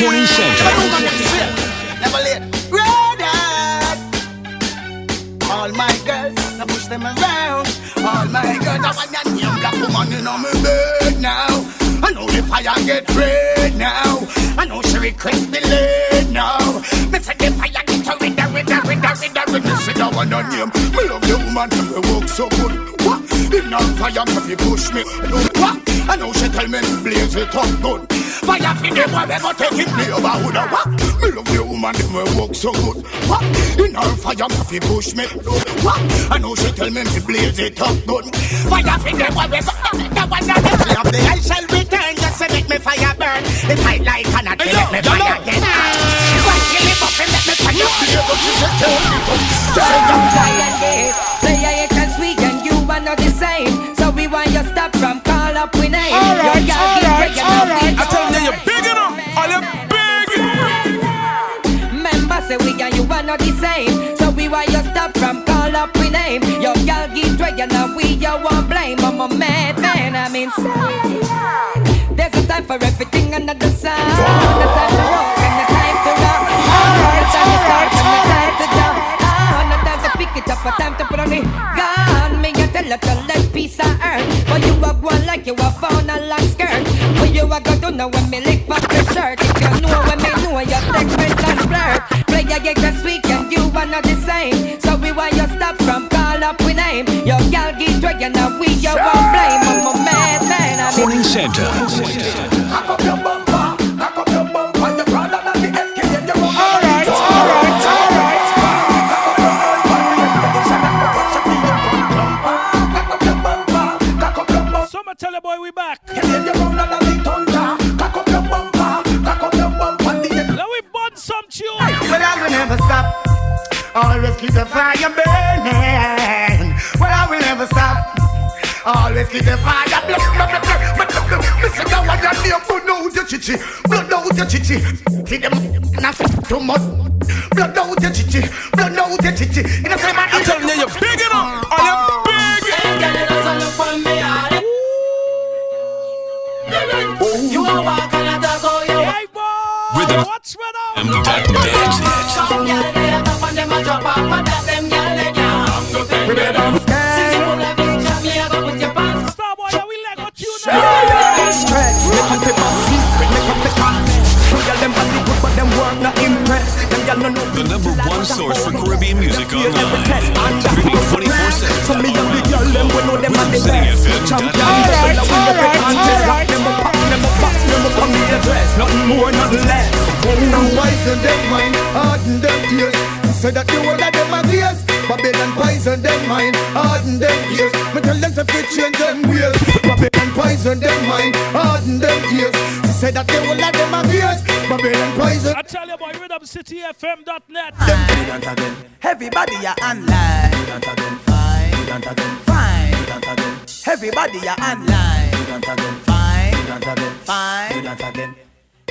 Queen Center. Never late. All my girls, I push them around. All my girls, I want your name, black woman in on me bed now. I know the fire get red now. I know she request me lead now. Me say the fire get red, red, red, red, red, red. Me say that one on name. Me love the woman, we work so good. What? In on fire, me push me. What? I know she tell me blaze it up good. Fire for them, whatever take it me over wood. What? Me love the woman, them we work so good. What? In on fire, me push me. What? I know she tell me blaze it up good. Fire for them, whatever. The one that they have the I shall return just to make me fire burn. The fight like an let me fire hot. Why kill me and let me fire burn? She said, tell me, not the same. So we want you stop from call up we name. Your girl keep dragging up we you want blame. I'm a mad man I'm insane There's a time for everything under the sun A time to rock and a time to rock A time to start and a time to jump. Ah, a time to pick it up, a time to put on it. Gun Me a tell her to let piece of earth But you a go like you a found a long skirt. But you a go do know when me lick back the shirt flirt Play a get this week and you are not the same. So we want you stop from call up we name. Your girl get dragging and we you won't blame. I'm a mad man I'm Queen Center. Cock up your bumper, fire burning. Well, I will never stop. Always keep the fire burning. Mr. Now I got me blood out your chichi, blood out your chichi. See them not too much. Blood out your chichi, blood out your chichi. In the same man, I tell you, you're big enough. All you big. You are walking at the go, you Hey boy, Rhythm. what's with up? I'm that dance. Some gyal The number one source for Caribbean music online. test that Streaming was a 24 plan. So me 7. and the girl them we know them are the best. Champion, Alright, so now we never alright, contest. Rock alright. them up, pop them up, box them up on the address. Nothing more, nothing less. Now poison them mind, harden them ears. Say that the whole of them are gears. Babylon poison them mind, harden them ears. Me tell them to fit change them ways. Babylon poison them mind, harden them ears. Say that the whole of them are gears. Babylon poison. I tell you boy, rhythmcityfm.net. Everybody are online. Fine. Fine. Everybody are online. Fine. Fine.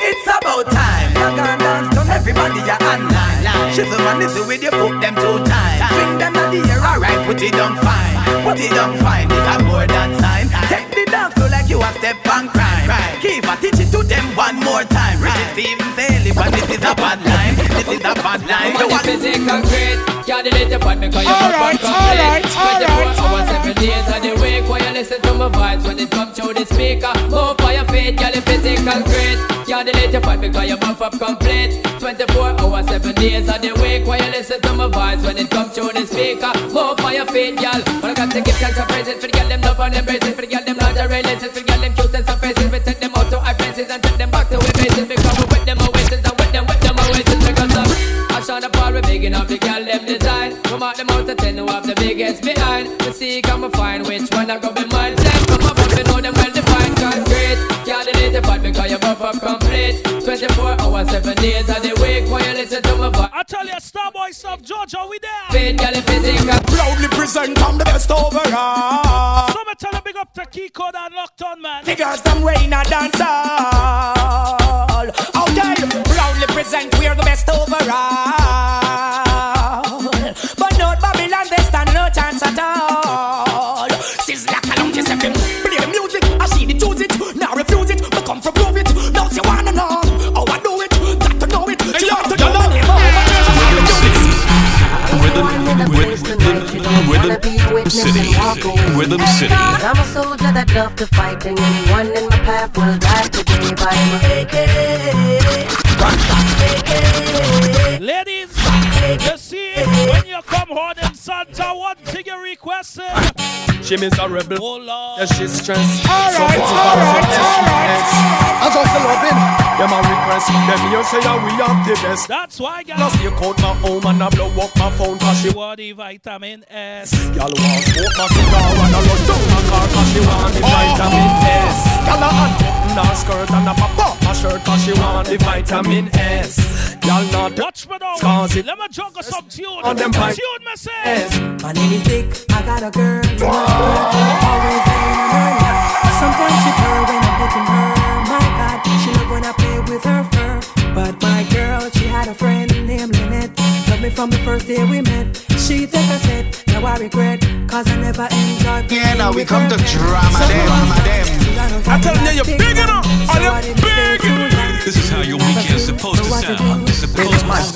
It's about time. You can dance to everybody are online. Shizzle and listen with your foot them two times. Swing them at the air, alright. Put it on fine. Put it on fine. It's a more than sign. Take the dance floor like you a step on crime. Keep a teach it to them one more time. Richard Stevens say, but this is a bad line. This is a bad line. You want physical grade. Can't delete your part because you're Alright, not complete. alright, 24 alright, hours, seven days of the week. While you listen to my vibes when it comes through the speaker. Move for your feet, girl, you physical grade. Can't delete your part because you're buff up complete. 24 hours, seven days of the week. While you listen to my vibes when it comes through the speaker. Move for your feet, girl. But I got to give thanks and praises for the girl them love and embraces. For the girl them lingerie laces. For the girl them cute and some faces. We take them out to our places and take them back to our bases. Because we wet them oasis and wet them, wet them oasis. Because of I shine the power, we big enough the girl them design. Come out them out of ten who have the biggest behind. To see come and find which one I go be mine. Them come up we know them well defined. Cause great, can't delete the part because you buff up complete. 24 hours, 7 days of the week. While you listen to my voice. I tell you, Starboy stuff, Georgia, we there. Fit, girl, you physical. proudly present I'm the best overall. So me tell you, big up to Key Code and Lockdown, man. The girls them rain a dance all. Out there, proudly present we're the best overall. Rhythm City. I'm a soldier that love to fight, and anyone in my path will die today by my AK. Ladies, you see, when you come home in Santa, one thing you requested. She miserable. Oh Lord. Yeah, she's stressed. Alright, So physical, alright, so alright. SEX. I just loving. Them a request. Them here say that we have the best. That's why, Now guys. stay out my home and I blow up my phone cause she Want the vitamin S. Y'all want smoke my cigar and I run down my car cause she want the oh. vitamin S. Y'all a unbutton her skirt and I pop up my shirt cause she want the vitamin S. Y'all not Watch me now. Cause it- Let me juggle some tune. On them pipe. Tune me say. S. My name is Dick, I got a girl. Always there in her lap. Sometimes she purr when I'm picking her. My God, she love when I play with her fur. But my girl, she had a friend named Lynette. Loved me from the first day we met. She take a set, now I regret. Cause I never enjoyed Yeah, now we come to drama So them, I- mama them. I'm you, you're big enough. Are you I didn't stay big too enough? long. This is how your weekend is supposed to sound. It's supposed to sound.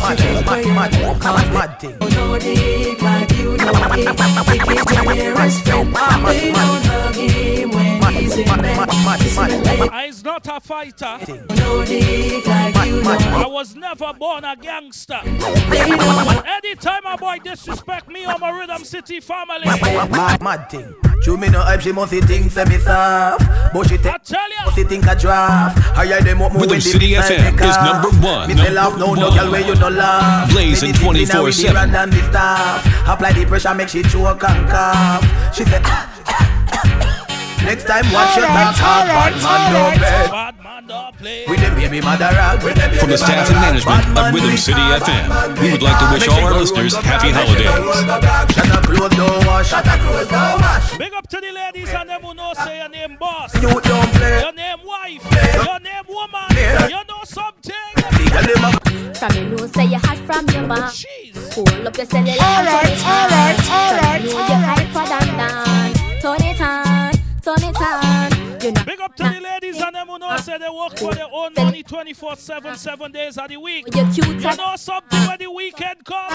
Mad, mad, mad, mad, mad thing. No dick like you know it. Dick is your nearest friend. They don't hug him when he's in bed. I's not a fighter. No dick like you know I was never born a gangster. They don't Anytime a boy disrespect me or my Rhythm City family, Mad, mad thing. She me no hype, she must think say me soft. But she I think, must think a draft. Higher them up, more Rhythm the City missile FM is off. number one, Me say number laugh, no, no one. girl where you no laugh. Blazing Me discipline her with the 24/7. brand and the staff. Apply the pressure, make she choke and cough. She say. Ah, Next time, watch your Alright, talk, alright, bad man no alright. bed. Bad man don't play. With them baby mother with them From the baby staff and management of man Rhythm City FM, we would like to wish all our listeners happy back, make she go holidays. roll the back. Shut up, close, don't wash. Shut up, close, don't wash. Big up to the ladies and them who know say your name boss, You don't play. your name wife, your name woman, you know something. Tell them a From you know say you hot from your back Jeez. Hold up your cellular Alright, and turn it alright, on. alright, From you know you hyper than down Turn it on, turn it on You know Big up to the ladies and them who know say they work for their own money 24 7, 7 days of the week. you cute You and know something when the weekend come.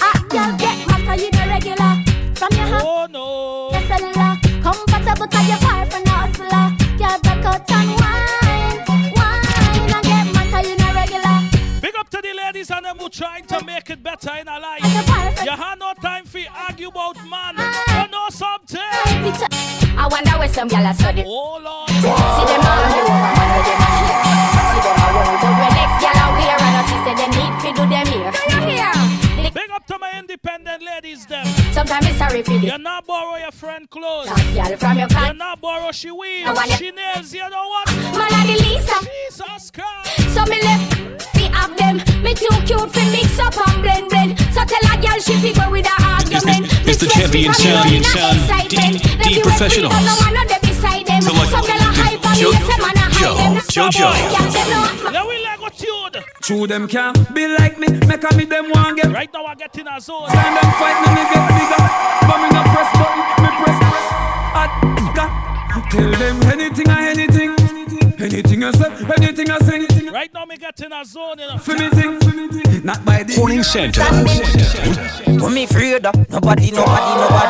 Ah, girl get cause you the regular From your house. Oh no. your cellular Comfortable cause you're far from the hustler Girl back out and wine, wine And get cause you the regular Big up to the ladies and them who trying to make it better in our life. You have no time for argue about man. You know something. I wonder where some gyal are studying Oh Lord. See them all over Sometimes it's sorry for this. You not borrow your friend clothes. Top gyal from your You're not borrow she weaves. I She nails. You know what? Man a the Lisa, Jesus Christ. so me left fi have them. Me too cute fi mix up and blend blend. So tell a gyal she fi go with a argument. It's- it's the Me stress champion because me sound, running a sound, excitement. D- Them D the professionals. No one of them beside them. So like- Some gyal a hype and me Joe- man a Joe- hype them. Jojo. Gyal them know Let we Lego. True them can't be like me, make a me them want get Right now I get in a zone. Time them fight me, me get bigger But me no press button, me press press Hot. Tell them anything or anything Anything I say, anything I say Right now me get in a zone. You know. For me thing, not by the Horning Santa. Who me afraid of? Nobody, nobody, nobody.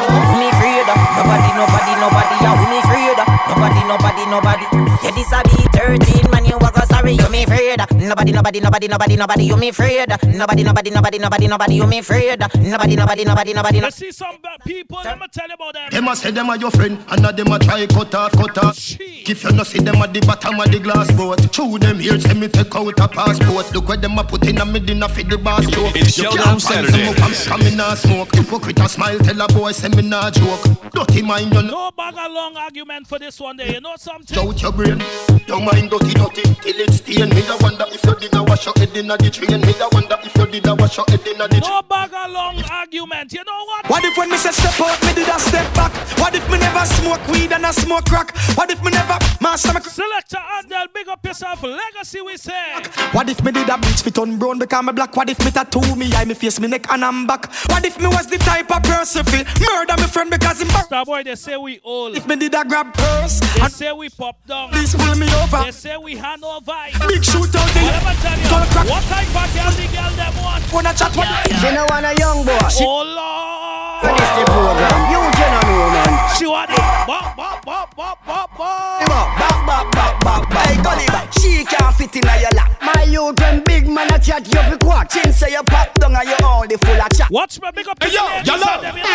Nobody, nobody, nobody, nobody, nobody. You me afraid? Nobody, nobody, nobody, nobody, nobody. You me afraid? Nobody, nobody, nobody, nobody. You see some bad people. Let me tell you about them. Them a say them a your friend, and a them a try cut off, cut off. Jeez. If you no see them at the bottom of the glass boat, chew them here, say me take out a passport. Look where them a put in a me dinner for the boss joke. It's You can't find Saturday. some up, Come in and smoke. Hypocrite a smile, tell a boy say me nah joke. Dirty mind you know. No bag a long argument for this one day. You know something? Out your brain, don't mind dirty dirty till it stain. Me a wonder if you did a wash your head inna the train. Me a wonder if you did a wash your head inna the train. No bag a long argument. You know what? What if when me say step out, me did a step back? What if me never smoke weed and I smoke crack? What if me never master me? Selector Andel, big up yourself. Legacy we say. What if me did a bleach fit on brown because me black? What if me tattoo me eye, me face, me neck and I'm back? What if me was the type of person fi murder me friend because him back? Starboy, they say we old. If me did a grab purse They and say we pop down. please pull me over, They say we hand no vibe. big shootout But in let me Gonna crack. what type of girl the girl them want? wanna chat what? She no want a young boy. Oh Lord. For this the program, you cannot know, man. She want it. Bop, bop, bop, bop, bop, bop. Back, back, back, back, back. Hey, gully back. She can't fit in your lap. My youth when big man a chat, you be quack. Chin say you pop down and you only full of chat. Watch me, big up Hey, yo, ladies yalla. and them, you know.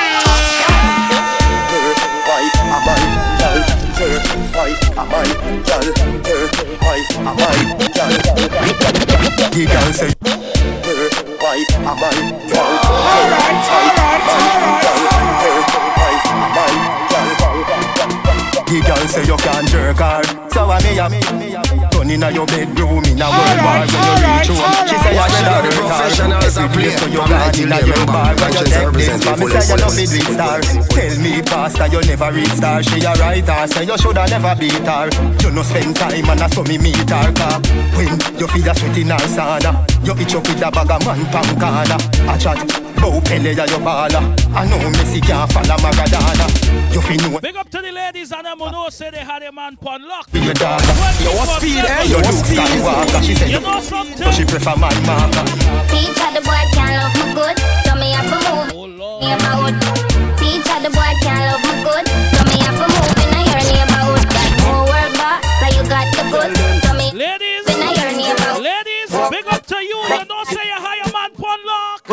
Wife, a man, girl, her wife, a man, girl, her wife, a man, a turn inna your bedroom in a world war when you reach home. She say you better The professional her. professionals are Every place so playing. you From gone inna Nigeria, your bar when you conscience take this. represent For me full say you no fullest. fit reach star. Tell me pastor you never reach star. She a writer, say you shoulda never beat her. You no spend time and I saw me meet her car. When you feel a sweat in her sauna, you itch up with a bag of man pan corner. A chat, bow Pele ya your baller. I know Messi can't follow Maradona. You fi know Big up to the ladies and them who know say they had a man pon lock. be your daughter. Yo, what speed, eh? You look Skywalker. She say You you know something? but she prefer man marker.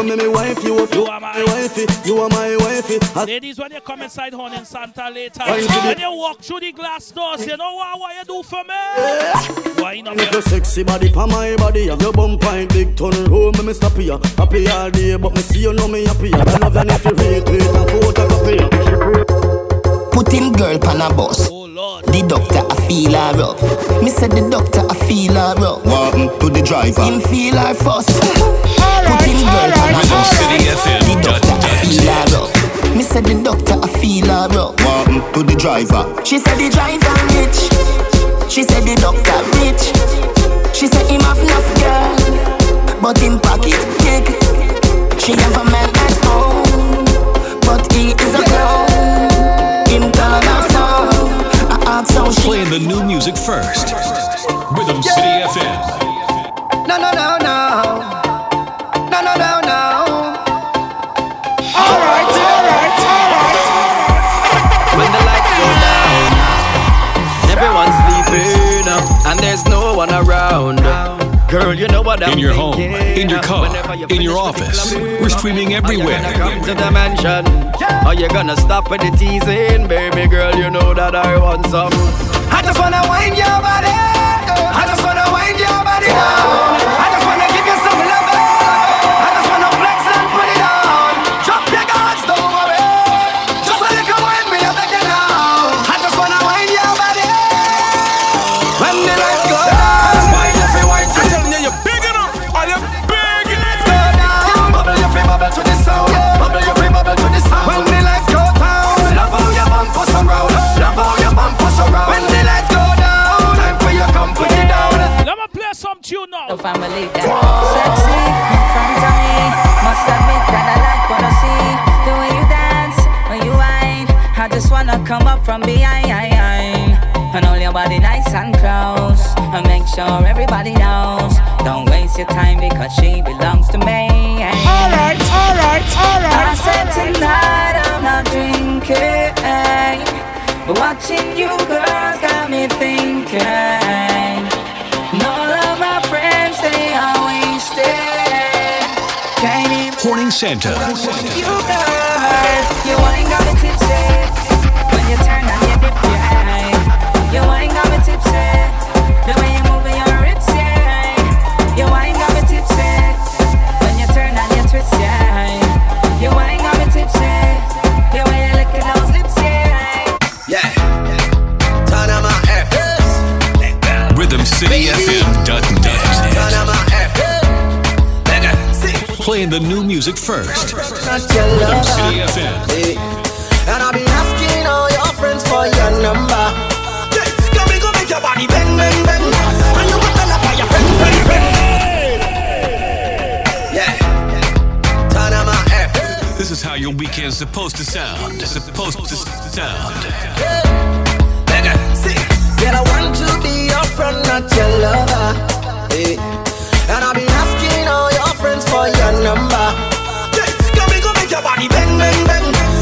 Come me, me wife, you You are my- wifey, you are my wifey. I Ladies, when you come inside Horn in Santa later, you when you walk through the glass doors, you know what, what you do for me? Why not? Make your sexy body for my body Have your bump pint big turn road Me me stop here Happy all day But me see you know me happy I love you if you retweet and photography Put him girl pan a bus. Oh Lord. The doctor I feel her up. Me said the doctor I feel her up. What to the driver? Him feel her first. Put him girl pan a bus. City FM. The doctor I dot. feel her up. Me said the doctor I feel her up. What to the driver? She said the driver rich. She said the doctor rich. She said him have enough girl, but him pocket big. She have a man at home, but he is a clown. Him turn her down. I ask how she Playing the new music first. Rhythm City FM. No, no, no No, Girl, you know what I'm In your home, in your car, you in your finish with the office. We're streaming Are you everywhere. gonna come to the mansion? Are you gonna stop with the teasing, baby girl? You know that I want some. I just wanna wind your body. And close. And make sure everybody knows. Don't waste your time because she belongs to me. Alright, alright, alright. I said tonight I'm not drinking. But watching you girls got me thinking. And all of my friends, they are wasted. Can't even Horning Santa. you girl. You ain't got me tipsy. When you turn and you dip your. You ain't got me tipsy. See. Playing the new music first. Rhythm City FM. And I've been asking all your friends for your number Come me go make your body bang, bang, bang And you got tell your friend, friend, friend Yeah. Turn on my F. This is how your weekend's supposed to sound. Supposed to sound. See. Said I want to be friend, not your lover. Hey. And I've been asking all your friends for your number. Yeah, Come me go make your body bang, bang, bang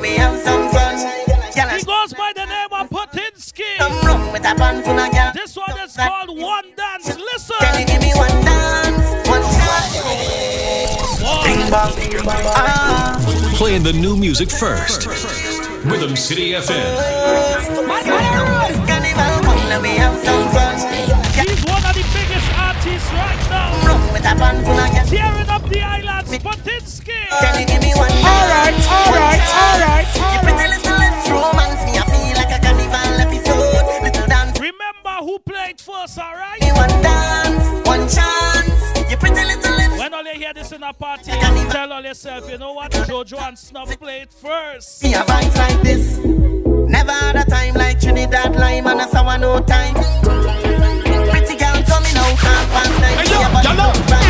we have some fun. He goes by the name of Potinsky. This one is called One Dance. Listen. Can you give me one dance? One dance. Playing the new music first. Rhythm City FM this right now. Tearing up the island, Potinsky. Can you give me one? All right, all right, all right. All right. Remember who played first, alright? One dance, one chance. You pretty little. When all you hear this in a party, tell all yourself, you know what? Jojo and Snuff played first. Me a vibe like this. Never had a time like Trinidad Lime and a sour no time. Half past nine, hey, yo,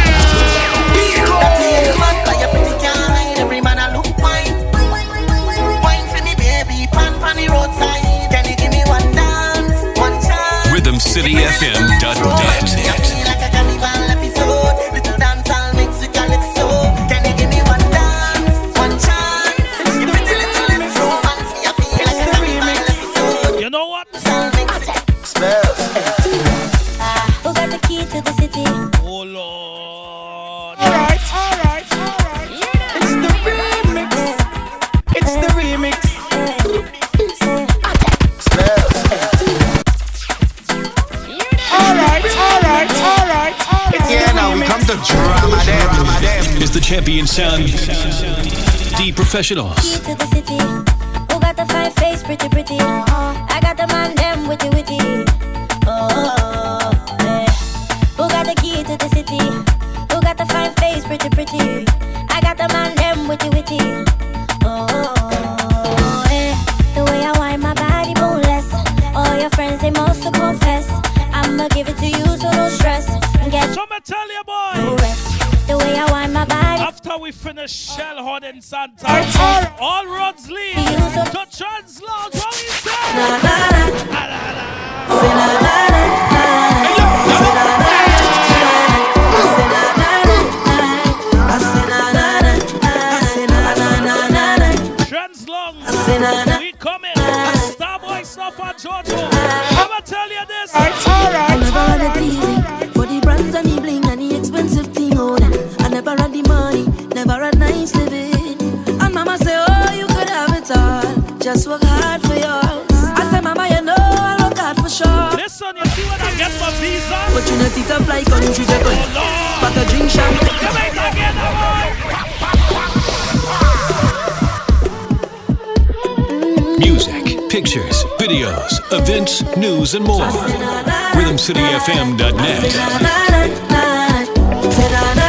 professionals. to the city. Who got the fine face, pretty, pretty? Uh-huh. I got the man shows and more. RhythmCityFM.net.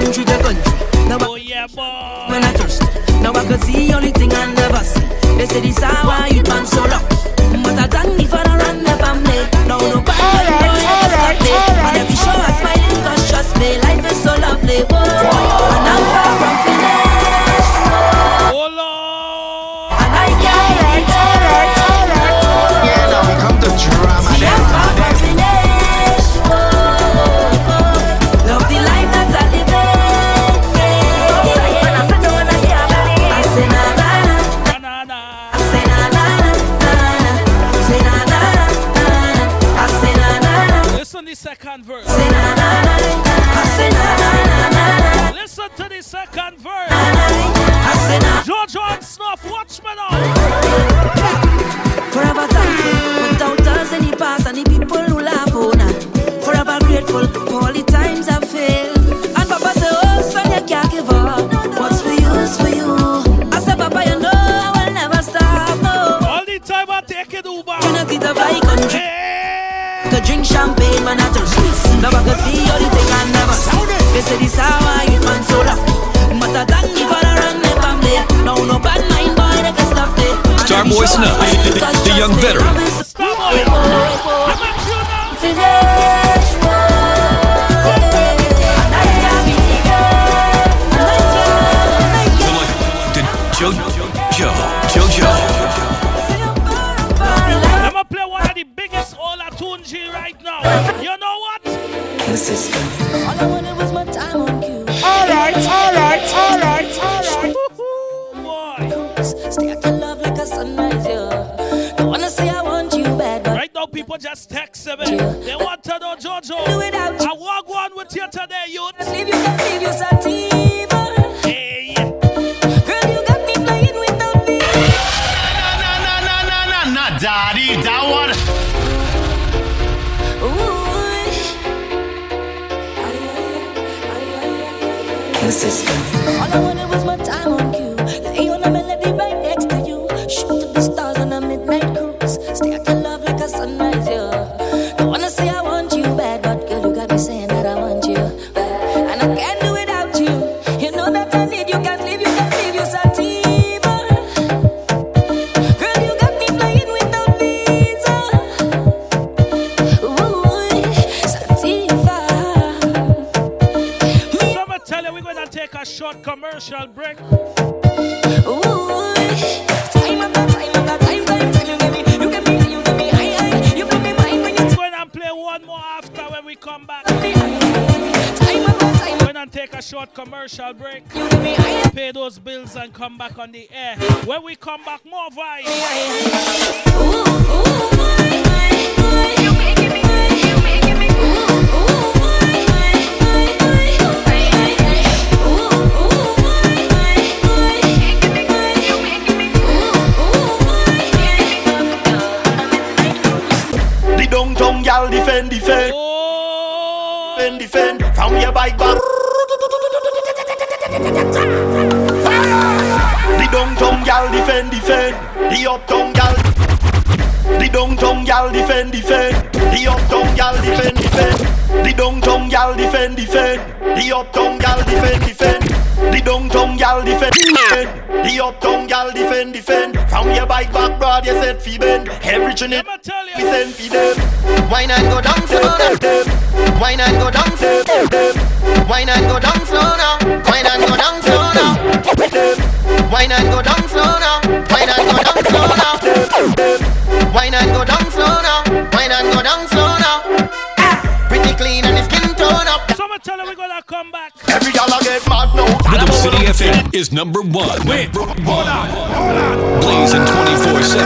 country to country. Now oh, yeah, boy. When I touched, now I can see only thing I never see. They say this how I you man so long. Starboy Snuff, the, the young veteran. Starboy, I'm not. The Jojo, Jojo. I'm gonna play one of the biggest all tunes right now. You know what? The. All I wanted was my time on cue. Alright, alright, alright, alright. Stay at the love like Right now, people just text me. They want to know Jojo. Do it out. I walk one with you today, youth. leave you, can leave you sativa. Hey. Girl, you got me flying without me. Na na na na na na, daddy, that one. The system. All I wanted was my time We're gonna take a short commercial break. Pay those bills and come back on the air. When we come back, more vibes. The downtown gal defend, defend. Defend. From your bike back. The downtown gal defend, defend. The uptown gal. The downtown gal defend, defend. The uptown gal defend, defend. The downtown gal defend, defend. The uptown gal defend, defend. The downtown gal defend. The uptown gal defend, defend. From your bike back, broad, you said fi bend. Everything it we send fi them. Wine and go down slow now. Wine and go down slow. Wine and go down slow now. Wine and go down slow now. Wine and go down slow now. Wine and go down slow now. Wine and go come back. Every gal I get mad now. Rhythm City FM is number one. Wait, Blazing 24 7.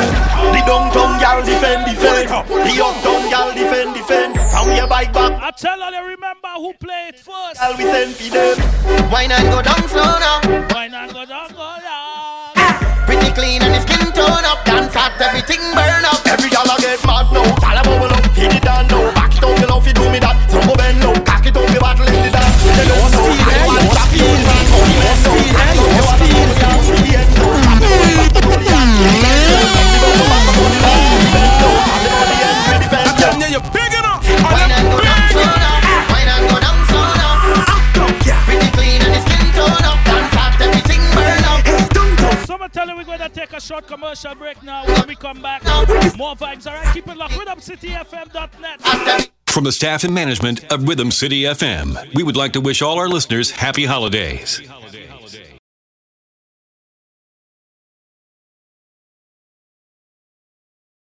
The downtown gal defend, defend. The uptown gal defend, defend. From your bike back. I tell all you remember who played first. Gal we send fi them. Wine and go down slow now. Wine and go down, go down. Ah. Pretty clean and the skin tone up. Dance hot, everything burn up. Every gal I get mad now. Gal a bubble up, feed it down now. Back it up, you love fi do me that. So go bend now. Cock it up, you battle in the dance. You know so. I want to feel man. You want to feel man. You want to feel man. You want to feel man. You're big enough. Wine and go down we're short commercial break now. When we come back, more vibes. All right, keep it locked. RhythmCityFM.net. From the staff and management of Rhythm City FM, we would like to wish all our listeners happy holidays.